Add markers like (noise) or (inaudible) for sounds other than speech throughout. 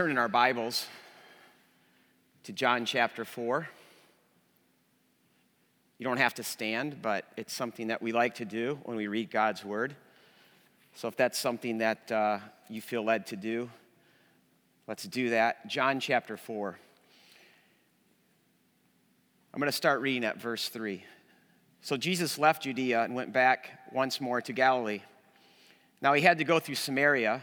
turn in our Bibles to John chapter 4. You don't have to stand, but it's something that we like to do when we read God's Word. So if that's something that uh, you feel led to do, let's do that. John chapter 4. I'm going to start reading at verse 3. So Jesus left Judea and went back once more to Galilee. Now he had to go through Samaria.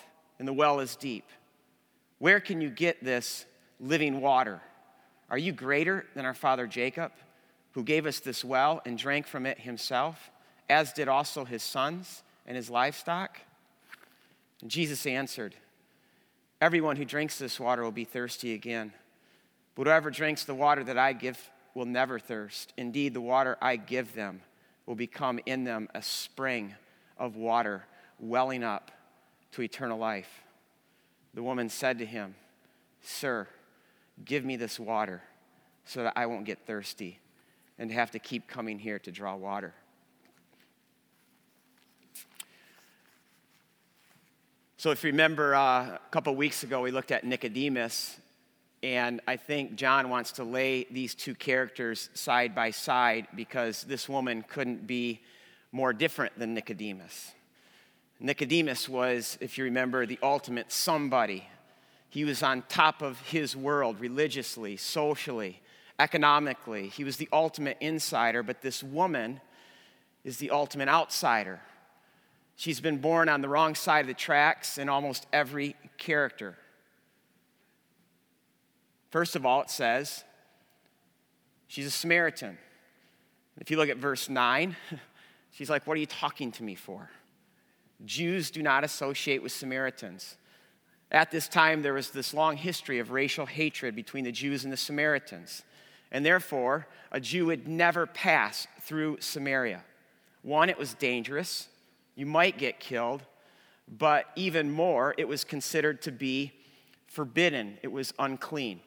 and the well is deep. Where can you get this living water? Are you greater than our father Jacob, who gave us this well and drank from it himself, as did also his sons and his livestock? And Jesus answered, Everyone who drinks this water will be thirsty again. But whoever drinks the water that I give will never thirst. Indeed, the water I give them will become in them a spring of water welling up to eternal life. The woman said to him, Sir, give me this water so that I won't get thirsty and have to keep coming here to draw water. So, if you remember, uh, a couple weeks ago, we looked at Nicodemus, and I think John wants to lay these two characters side by side because this woman couldn't be more different than Nicodemus. Nicodemus was, if you remember, the ultimate somebody. He was on top of his world religiously, socially, economically. He was the ultimate insider, but this woman is the ultimate outsider. She's been born on the wrong side of the tracks in almost every character. First of all, it says she's a Samaritan. If you look at verse 9, (laughs) she's like, What are you talking to me for? Jews do not associate with Samaritans. At this time, there was this long history of racial hatred between the Jews and the Samaritans. And therefore, a Jew would never pass through Samaria. One, it was dangerous. You might get killed. But even more, it was considered to be forbidden, it was unclean.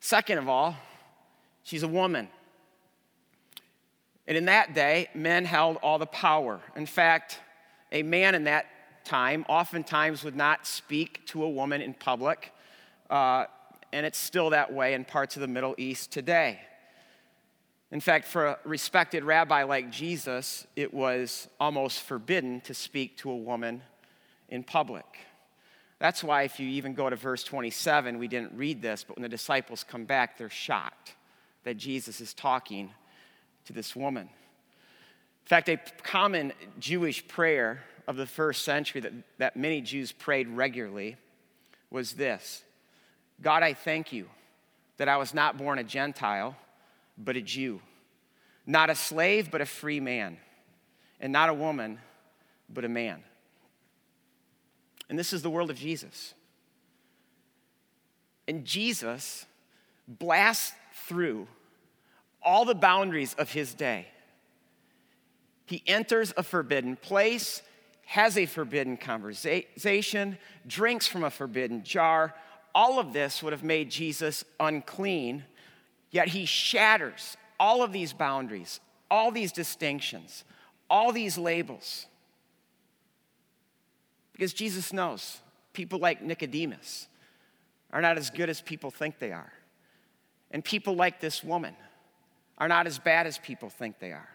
Second of all, she's a woman. And in that day, men held all the power. In fact, a man in that time oftentimes would not speak to a woman in public, uh, and it's still that way in parts of the Middle East today. In fact, for a respected rabbi like Jesus, it was almost forbidden to speak to a woman in public. That's why, if you even go to verse 27, we didn't read this, but when the disciples come back, they're shocked that Jesus is talking to this woman. In fact, a common Jewish prayer of the first century that, that many Jews prayed regularly was this God, I thank you that I was not born a Gentile, but a Jew, not a slave, but a free man, and not a woman, but a man. And this is the world of Jesus. And Jesus blasts through all the boundaries of his day he enters a forbidden place, has a forbidden conversation, drinks from a forbidden jar. All of this would have made Jesus unclean, yet he shatters all of these boundaries, all these distinctions, all these labels. Because Jesus knows people like Nicodemus are not as good as people think they are. And people like this woman are not as bad as people think they are.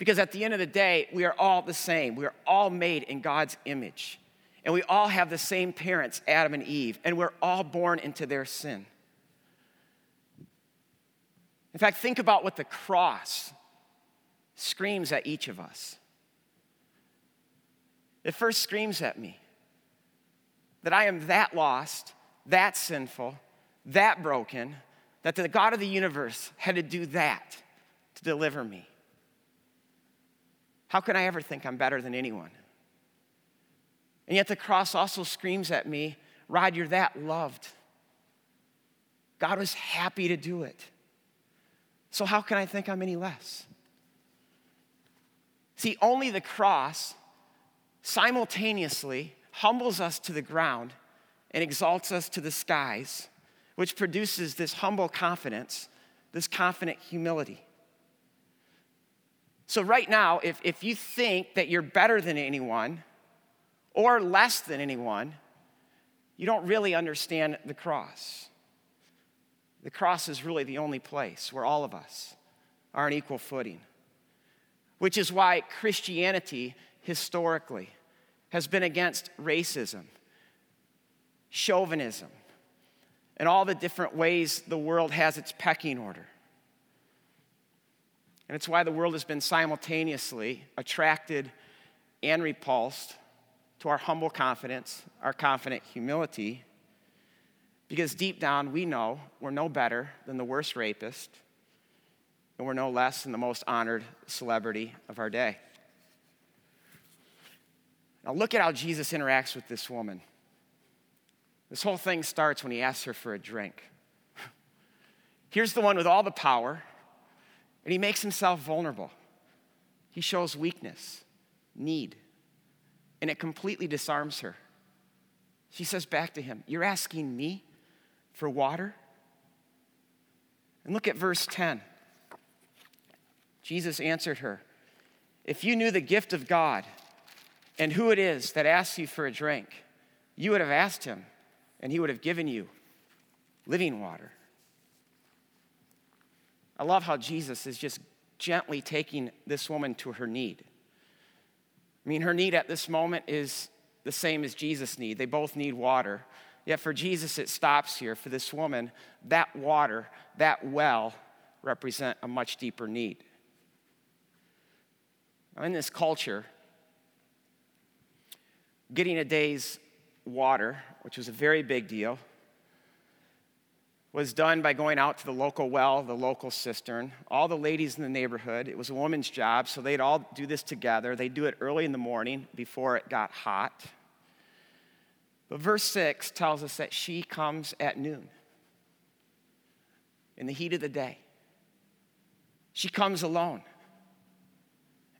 Because at the end of the day, we are all the same. We are all made in God's image. And we all have the same parents, Adam and Eve, and we're all born into their sin. In fact, think about what the cross screams at each of us. It first screams at me that I am that lost, that sinful, that broken, that the God of the universe had to do that to deliver me. How can I ever think I'm better than anyone? And yet the cross also screams at me, Rod, you're that loved. God was happy to do it. So how can I think I'm any less? See, only the cross simultaneously humbles us to the ground and exalts us to the skies, which produces this humble confidence, this confident humility. So, right now, if, if you think that you're better than anyone or less than anyone, you don't really understand the cross. The cross is really the only place where all of us are on equal footing, which is why Christianity historically has been against racism, chauvinism, and all the different ways the world has its pecking order. And it's why the world has been simultaneously attracted and repulsed to our humble confidence, our confident humility, because deep down we know we're no better than the worst rapist, and we're no less than the most honored celebrity of our day. Now, look at how Jesus interacts with this woman. This whole thing starts when he asks her for a drink. (laughs) Here's the one with all the power, and he makes himself vulnerable. He shows weakness, need, and it completely disarms her. She says back to him, You're asking me for water? And look at verse 10. Jesus answered her, If you knew the gift of God, and who it is that asks you for a drink, you would have asked him, and he would have given you living water. I love how Jesus is just gently taking this woman to her need. I mean, her need at this moment is the same as Jesus' need. They both need water. Yet for Jesus, it stops here. For this woman, that water, that well, represent a much deeper need. Now, in this culture, getting a day's water, which was a very big deal, was done by going out to the local well, the local cistern. All the ladies in the neighborhood, it was a woman's job, so they'd all do this together. They'd do it early in the morning before it got hot. But verse 6 tells us that she comes at noon, in the heat of the day. She comes alone.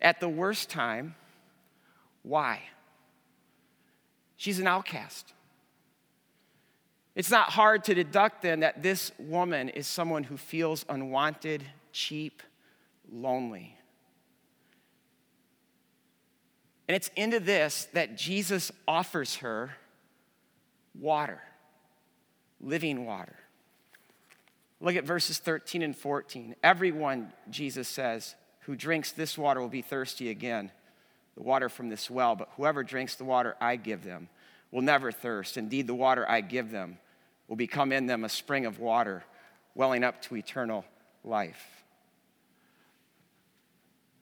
At the worst time, why? She's an outcast. It's not hard to deduct then that this woman is someone who feels unwanted, cheap, lonely. And it's into this that Jesus offers her water, living water. Look at verses 13 and 14. Everyone, Jesus says, who drinks this water will be thirsty again the water from this well, but whoever drinks the water I give them will never thirst. Indeed, the water I give them will become in them a spring of water, welling up to eternal life.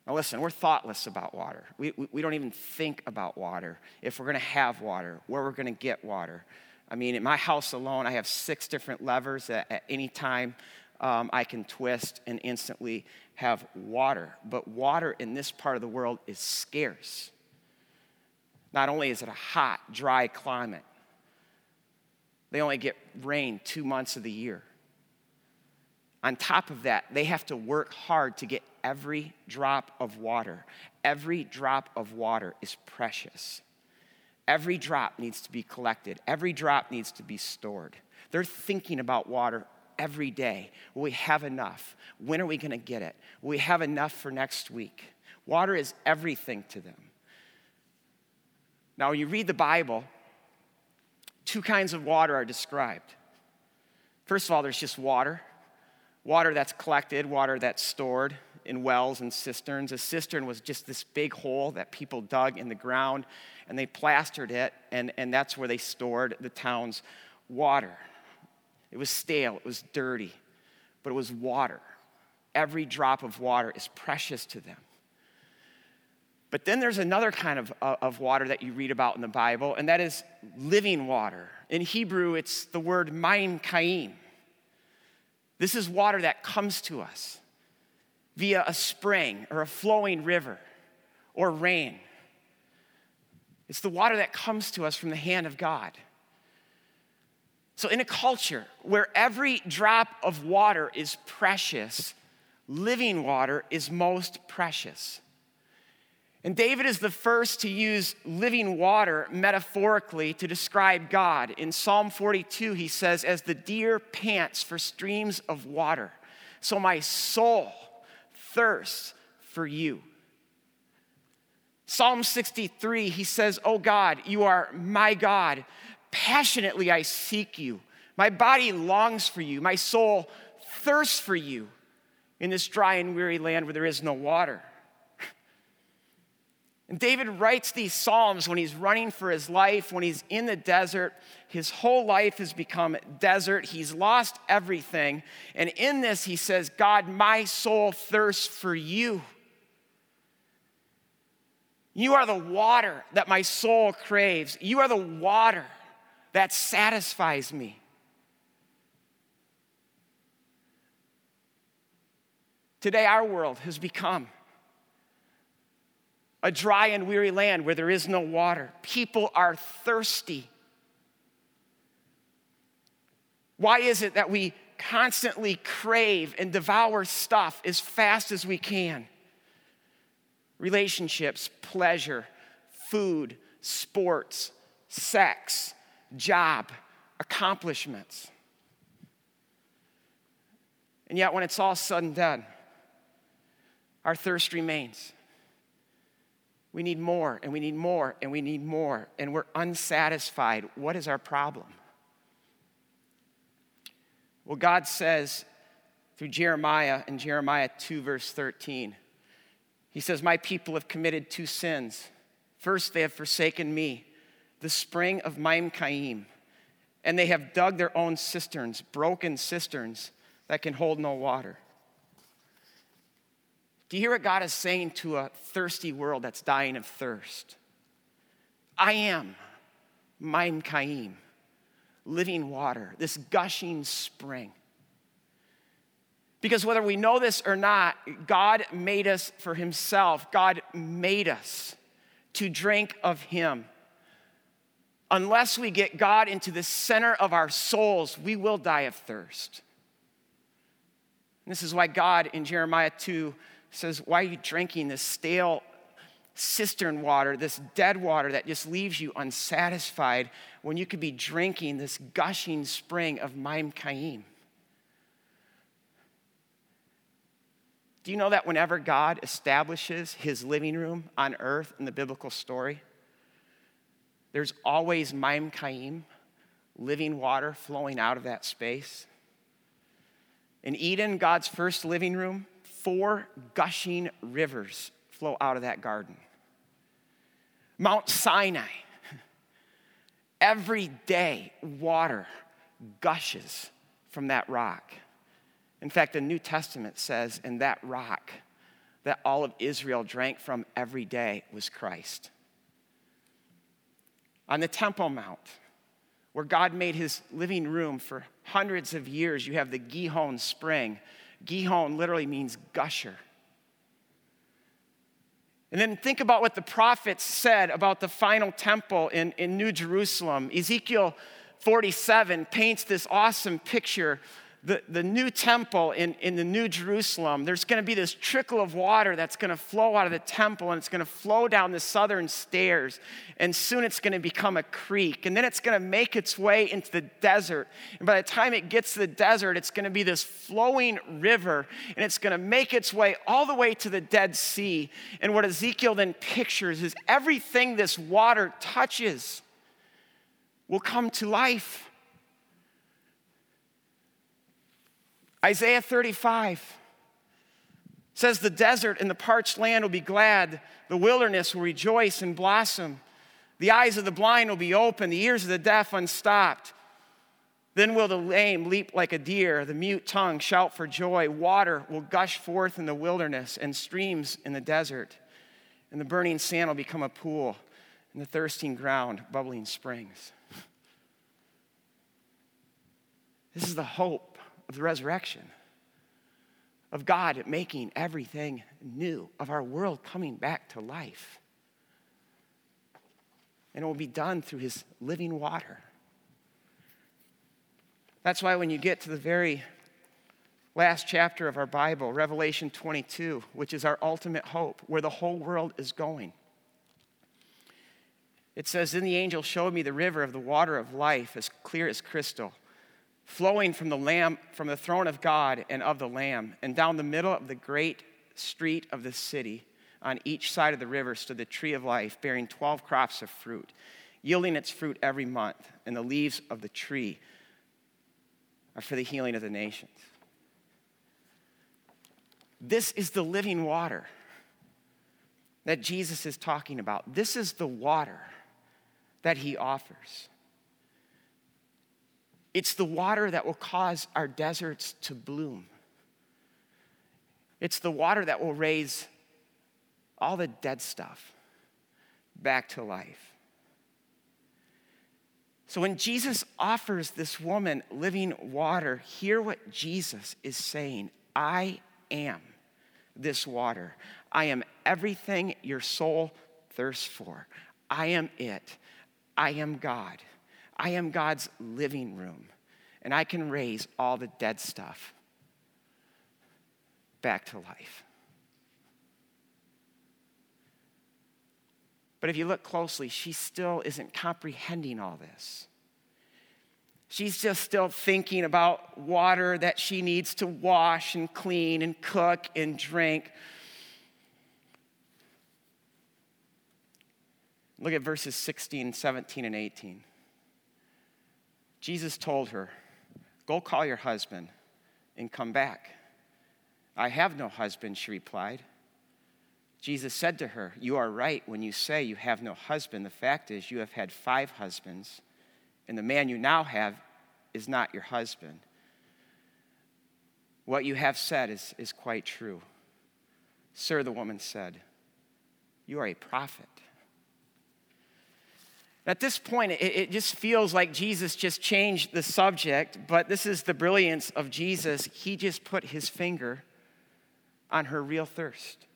Now, listen, we're thoughtless about water. We, we, we don't even think about water, if we're gonna have water, where we're gonna get water. I mean, in my house alone, I have six different levers that at any time um, I can twist and instantly have water. But water in this part of the world is scarce. Not only is it a hot, dry climate, they only get rain two months of the year. On top of that, they have to work hard to get every drop of water. Every drop of water is precious. Every drop needs to be collected, every drop needs to be stored. They're thinking about water every day. Will we have enough? When are we going to get it? Will we have enough for next week? Water is everything to them. Now, when you read the Bible, two kinds of water are described. First of all, there's just water water that's collected, water that's stored in wells and cisterns. A cistern was just this big hole that people dug in the ground and they plastered it, and, and that's where they stored the town's water. It was stale, it was dirty, but it was water. Every drop of water is precious to them. But then there's another kind of, uh, of water that you read about in the Bible, and that is living water. In Hebrew, it's the word mayim chayim. This is water that comes to us via a spring or a flowing river or rain. It's the water that comes to us from the hand of God. So, in a culture where every drop of water is precious, living water is most precious. And David is the first to use living water metaphorically to describe God. In Psalm 42, he says, As the deer pants for streams of water, so my soul thirsts for you. Psalm 63, he says, Oh God, you are my God. Passionately I seek you. My body longs for you. My soul thirsts for you in this dry and weary land where there is no water. And David writes these Psalms when he's running for his life, when he's in the desert. His whole life has become desert. He's lost everything. And in this, he says, God, my soul thirsts for you. You are the water that my soul craves. You are the water that satisfies me. Today, our world has become a dry and weary land where there is no water. People are thirsty. Why is it that we constantly crave and devour stuff as fast as we can? Relationships, pleasure, food, sports, sex, job, accomplishments. And yet, when it's all said and done, our thirst remains. We need more and we need more and we need more, and we're unsatisfied. What is our problem? Well, God says through Jeremiah in Jeremiah 2, verse 13, He says, My people have committed two sins. First, they have forsaken me, the spring of Mayim Chayim, and they have dug their own cisterns, broken cisterns that can hold no water. Do you hear what God is saying to a thirsty world that's dying of thirst? I am Mayim Chayim, living water, this gushing spring. Because whether we know this or not, God made us for Himself. God made us to drink of Him. Unless we get God into the center of our souls, we will die of thirst. And this is why God in Jeremiah 2 says, Why are you drinking this stale cistern water, this dead water that just leaves you unsatisfied when you could be drinking this gushing spring of Mayim Chayim? Do you know that whenever God establishes his living room on earth in the biblical story, there's always Mayim Chayim, living water flowing out of that space? In Eden, God's first living room, four gushing rivers flow out of that garden. Mount Sinai, every day water gushes from that rock. In fact, the New Testament says, in that rock that all of Israel drank from every day was Christ. On the Temple Mount, where God made his living room for hundreds of years, you have the Gihon Spring Gihon literally means gusher. And then think about what the prophets said about the final temple in, in New Jerusalem. Ezekiel 47 paints this awesome picture the, the new temple in, in the new Jerusalem, there's going to be this trickle of water that's going to flow out of the temple and it's going to flow down the southern stairs. And soon it's going to become a creek. And then it's going to make its way into the desert. And by the time it gets to the desert, it's going to be this flowing river and it's going to make its way all the way to the Dead Sea. And what Ezekiel then pictures is everything this water touches will come to life. Isaiah 35 says the desert and the parched land will be glad, the wilderness will rejoice and blossom. The eyes of the blind will be open, the ears of the deaf unstopped. Then will the lame leap like a deer, the mute tongue shout for joy. Water will gush forth in the wilderness and streams in the desert. And the burning sand will become a pool, and the thirsting ground, bubbling springs. This is the hope of the resurrection, of God making everything new, of our world coming back to life. And it will be done through his living water. That's why when you get to the very last chapter of our Bible, Revelation 22, which is our ultimate hope, where the whole world is going, it says, Then the angel showed me the river of the water of life, as clear as crystal, flowing from the lamb, from the throne of God and of the Lamb, and down the middle of the great street of the city. On each side of the river stood the tree of life, bearing 12 crops of fruit, yielding its fruit every month, and the leaves of the tree are for the healing of the nations. This is the living water that Jesus is talking about. This is the water that he offers. It's the water that will cause our deserts to bloom. It's the water that will raise all the dead stuff back to life. So when Jesus offers this woman living water, hear what Jesus is saying I am this water. I am everything your soul thirsts for. I am it. I am God. I am God's living room. And I can raise all the dead stuff back to life. But if you look closely, she still isn't comprehending all this. She's just still thinking about water that she needs to wash and clean and cook and drink. Look at verses 16, 17, and 18. Jesus told her, Go call your husband and come back. I have no husband, she replied. Jesus said to her, You are right when you say you have no husband. The fact is, you have had five husbands, and the man you now have is not your husband. What you have said is, is quite true. Sir, the woman said, You are a prophet. At this point, it, it, just feels like Jesus just changed the subject, but this is the brilliance of Jesus. He just put his finger on her real thirst.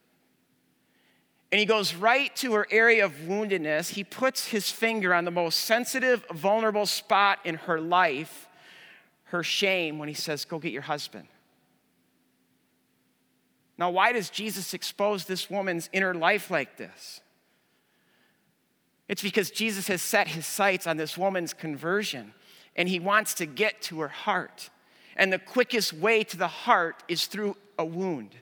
And he goes right to her area of woundedness. He puts his finger on the most sensitive, vulnerable spot in her life, her shame, when he says, Go get your husband. Now, why does Jesus expose this woman's inner life like this? It's because Jesus has set his sights on this woman's conversion and he wants to get to her heart. And the quickest way to the heart is through a wound.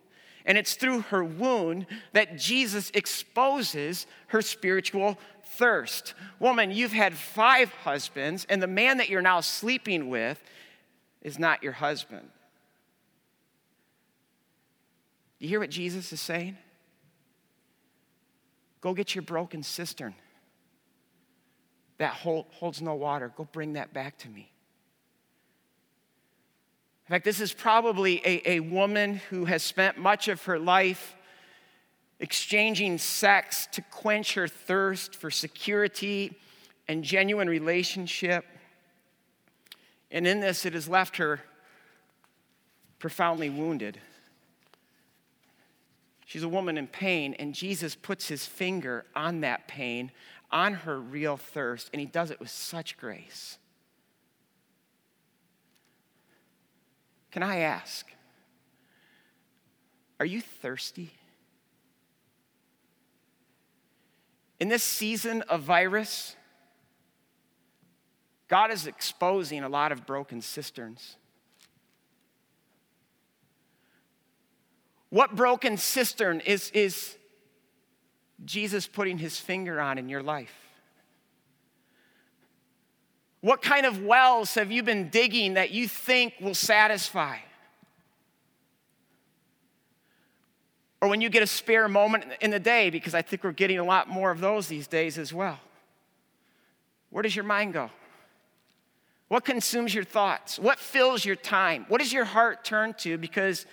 And it's through her wound that Jesus exposes her spiritual thirst. Woman, you've had five husbands, and the man that you're now sleeping with is not your husband. Do You hear what Jesus is saying? Go get your broken cistern that holds no water. Go bring that back to me. In fact, this is probably a, a woman who has spent much of her life exchanging sex to quench her thirst for security and genuine relationship. And in this, it has left her profoundly wounded. She's a woman in pain, and Jesus puts his finger on that pain, on her real thirst, and he does it with such grace. Can I ask, are you thirsty? In this season of virus, God is exposing a lot of broken cisterns. What broken cistern is, is Jesus putting his finger on in your life? What kind of wells have you been digging that you think will satisfy? Or when you get a spare moment in the day, because I think we're getting a lot more of those these days as well. Where does your mind go? What consumes your thoughts? What fills your time? What does your heart turn to? Because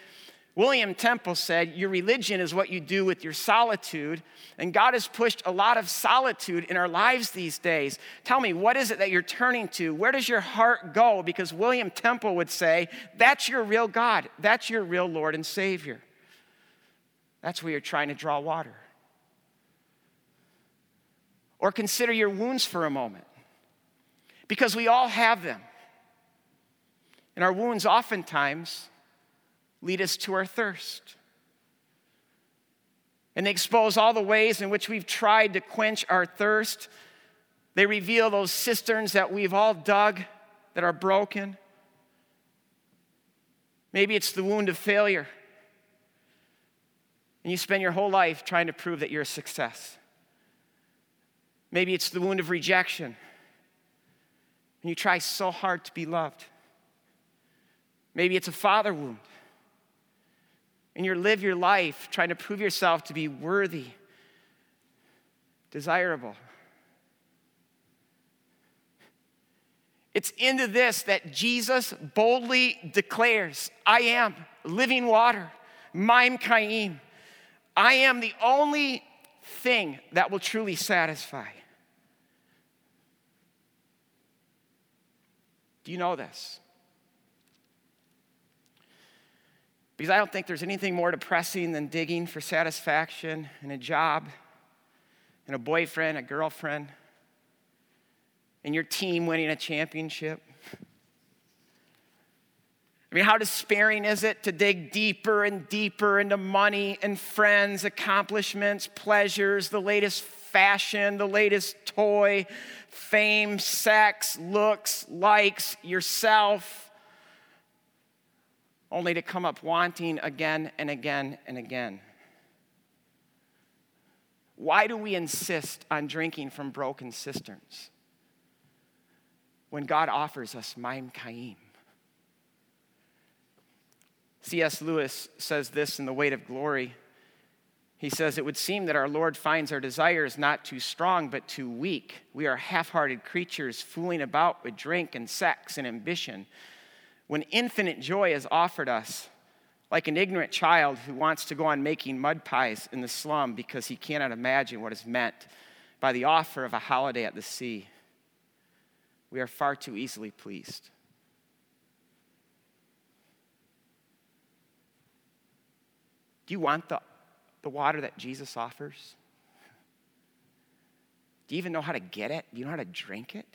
William Temple said, Your religion is what you do with your solitude. And God has pushed a lot of solitude in our lives these days. Tell me, what is it that you're turning to? Where does your heart go? Because William Temple would say, That's your real God. That's your real Lord and Savior. That's where you're trying to draw water. Or consider your wounds for a moment. Because we all have them. And our wounds oftentimes lead us to our thirst. And they expose all the ways in which we've tried to quench our thirst. They reveal those cisterns that we've all dug that are broken. Maybe it's the wound of failure. And you spend your whole life trying to prove that you're a success. Maybe it's the wound of rejection. And you try so hard to be loved. Maybe it's a father wound and you live your life trying to prove yourself to be worthy, desirable. It's into this that Jesus boldly declares I am living water, Mayim Chayim. I am the only thing that will truly satisfy. Do you know this? Because I don't think there's anything more depressing than digging for satisfaction in a job, in a boyfriend, a girlfriend, in your team winning a championship. I mean, how despairing is it to dig deeper and deeper into money and friends, accomplishments, pleasures, the latest fashion, the latest toy, fame, sex, looks, likes, yourself? Only to come up wanting again and again and again. Why do we insist on drinking from broken cisterns when God offers us Mayim Chayim? C.S. Lewis says this in The Weight of Glory. He says, It would seem that our Lord finds our desires not too strong, but too weak. We are half hearted creatures fooling about with drink and sex and ambition when infinite joy is offered us, like an ignorant child who wants to go on making mud pies in the slum because he cannot imagine what is meant by the offer of a holiday at the sea, we are far too easily pleased. Do you want the, the water that Jesus offers? Do you even know how to get it? Do you know how to drink it?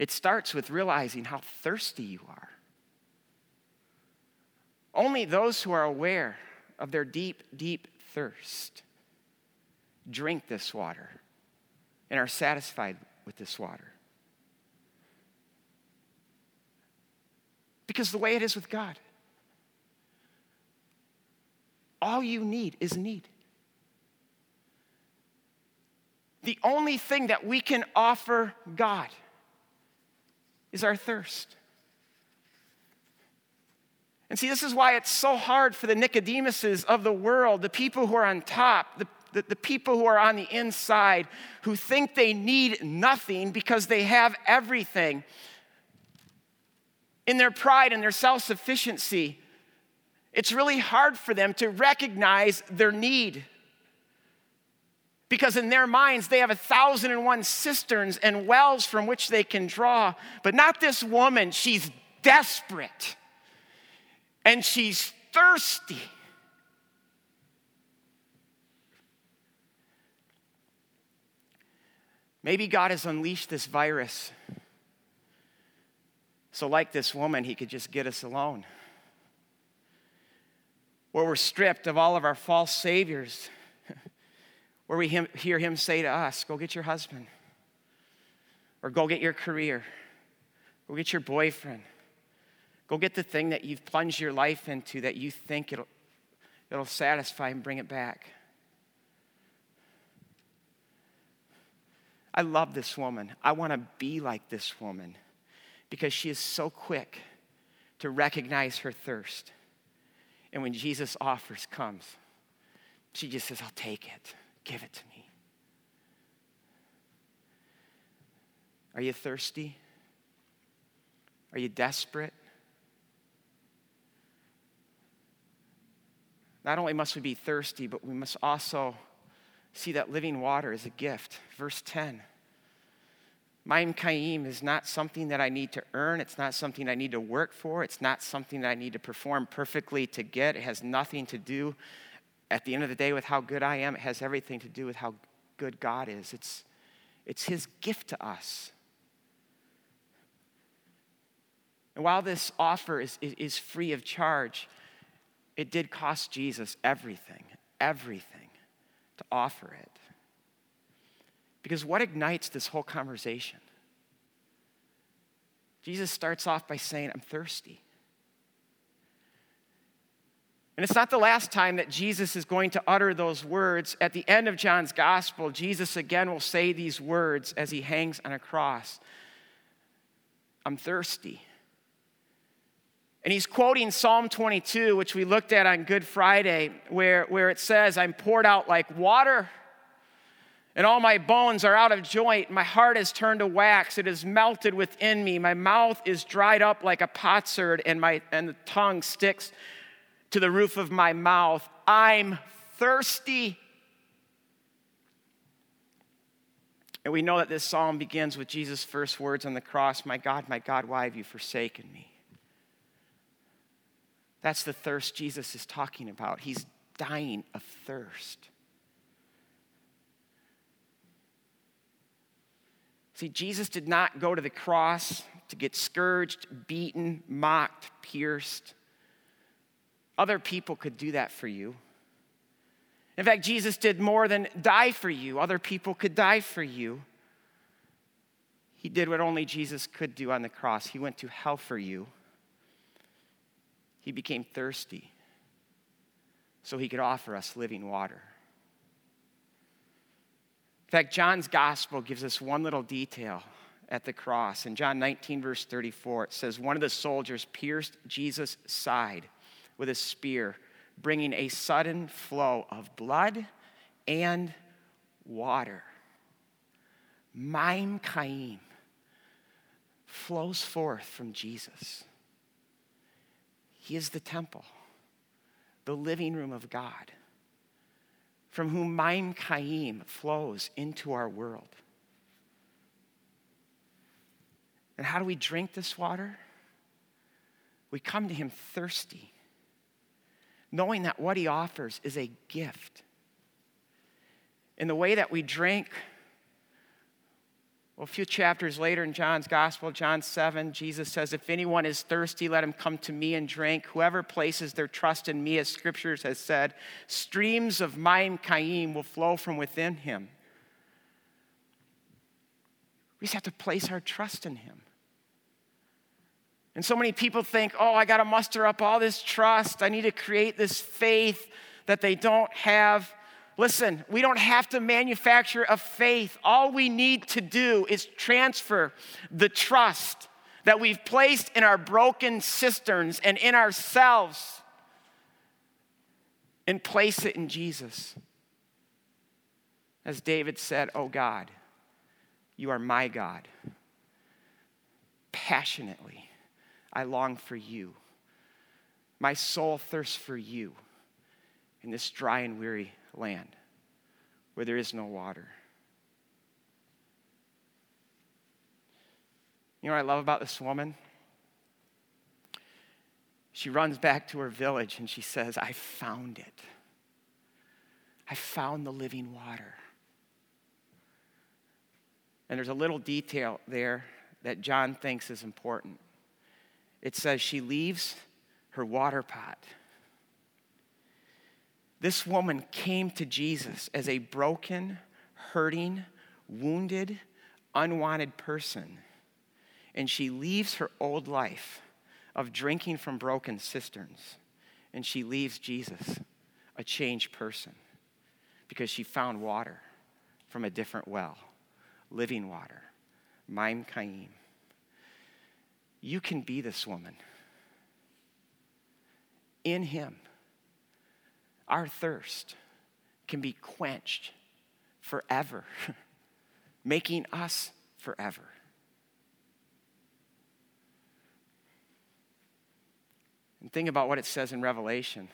It starts with realizing how thirsty you are. Only those who are aware of their deep, deep thirst drink this water and are satisfied with this water. Because the way it is with God, all you need is need. The only thing that we can offer God is our thirst. And see, this is why it's so hard for the Nicodemuses of the world, the people who are on top, the, the, the, people who are on the inside, who think they need nothing because they have everything. In their pride and their self sufficiency, it's really hard for them to recognize their need because in their minds they have a thousand and one cisterns and wells from which they can draw. But not this woman. She's desperate and she's thirsty. Maybe God has unleashed this virus. So, like this woman, he could just get us alone. Where we're stripped of all of our false saviors where we hear him say to us, Go get your husband, or go get your career, go get your boyfriend, go get the thing that you've plunged your life into that you think it'll, it'll satisfy and bring it back. I love this woman. I want to be like this woman because she is so quick to recognize her thirst. And when Jesus' offers comes, she just says, I'll take it. Give it to me. Are you thirsty? Are you desperate? Not only must we be thirsty, but we must also see that living water is a gift. Verse 10 Mayim Chayim is not something that I need to earn. It's not something I need to work for. It's not something that I need to perform perfectly to get. It has nothing to do, at the end of the day, with how good I am. It has everything to do with how good God is. It's, it's His gift to us. And while this offer is, is, is free of charge, it did cost Jesus everything, everything to offer it. Because what ignites this whole conversation? Jesus starts off by saying, I'm thirsty. And it's not the last time that Jesus is going to utter those words. At the end of John's gospel, Jesus again will say these words as he hangs on a cross I'm thirsty. And he's quoting Psalm 22, which we looked at on Good Friday, where, where it says, I'm poured out like water, and all my bones are out of joint. My heart is turned to wax, it is melted within me. My mouth is dried up like a potsherd, and, my, and the tongue sticks to the roof of my mouth. I'm thirsty. And we know that this psalm begins with Jesus' first words on the cross My God, my God, why have you forsaken me? That's the thirst Jesus is talking about. He's dying of thirst. See, Jesus did not go to the cross to get scourged, beaten, mocked, pierced. Other people could do that for you. In fact, Jesus did more than die for you. Other people could die for you. He did what only Jesus could do on the cross. He went to hell for you he became thirsty so he could offer us living water. In fact, John's gospel gives us one little detail at the cross. In John 19, verse 34, it says, One of the soldiers pierced Jesus' side with a spear, bringing a sudden flow of blood and water. Mayim Chayim flows forth from Jesus. He is the temple, the living room of God, from whom Mayim Chayim flows into our world. And how do we drink this water? We come to Him thirsty, knowing that what He offers is a gift. In the way that we drink, well, a few chapters later in John's Gospel, John 7, Jesus says, If anyone is thirsty, let him come to me and drink. Whoever places their trust in me, as scriptures has said, streams of Mayim Chayim will flow from within him. We just have to place our trust in him. And so many people think, oh, I got to muster up all this trust. I need to create this faith that they don't have. Listen, we don't have to manufacture a faith. All we need to do is transfer the trust that we've placed in our broken cisterns and in ourselves and place it in Jesus. As David said, Oh God, you are my God. Passionately, I long for you. My soul thirsts for you in this dry and weary land where there is no water. You know what I love about this woman? She runs back to her village and she says, I found it. I found the living water. And there's a little detail there that John thinks is important. It says she leaves her water pot this woman came to Jesus as a broken, hurting, wounded, unwanted person. And she leaves her old life of drinking from broken cisterns. And she leaves Jesus, a changed person, because she found water from a different well, living water, Mayim Chayim. You can be this woman in Him our thirst can be quenched forever, (laughs) making us forever. And think about what it says in Revelation.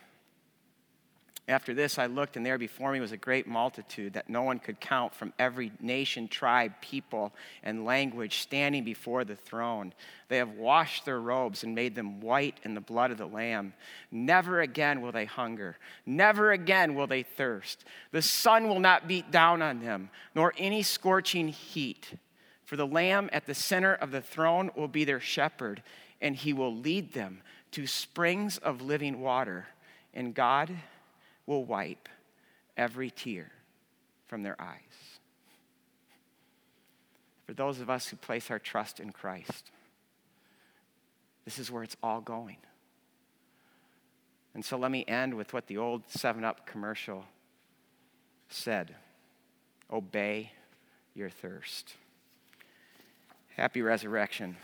After this, I looked, and there before me was a great multitude that no one could count from every nation, tribe, people, and language standing before the throne. They have washed their robes and made them white in the blood of the Lamb. Never again will they hunger. Never again will they thirst. The sun will not beat down on them, nor any scorching heat. For the Lamb at the center of the throne will be their shepherd, and he will lead them to springs of living water. And God, will wipe every tear from their eyes. For those of us who place our trust in Christ, this is where it's all going. And so let me end with what the old 7 Up commercial said Obey your thirst. Happy resurrection.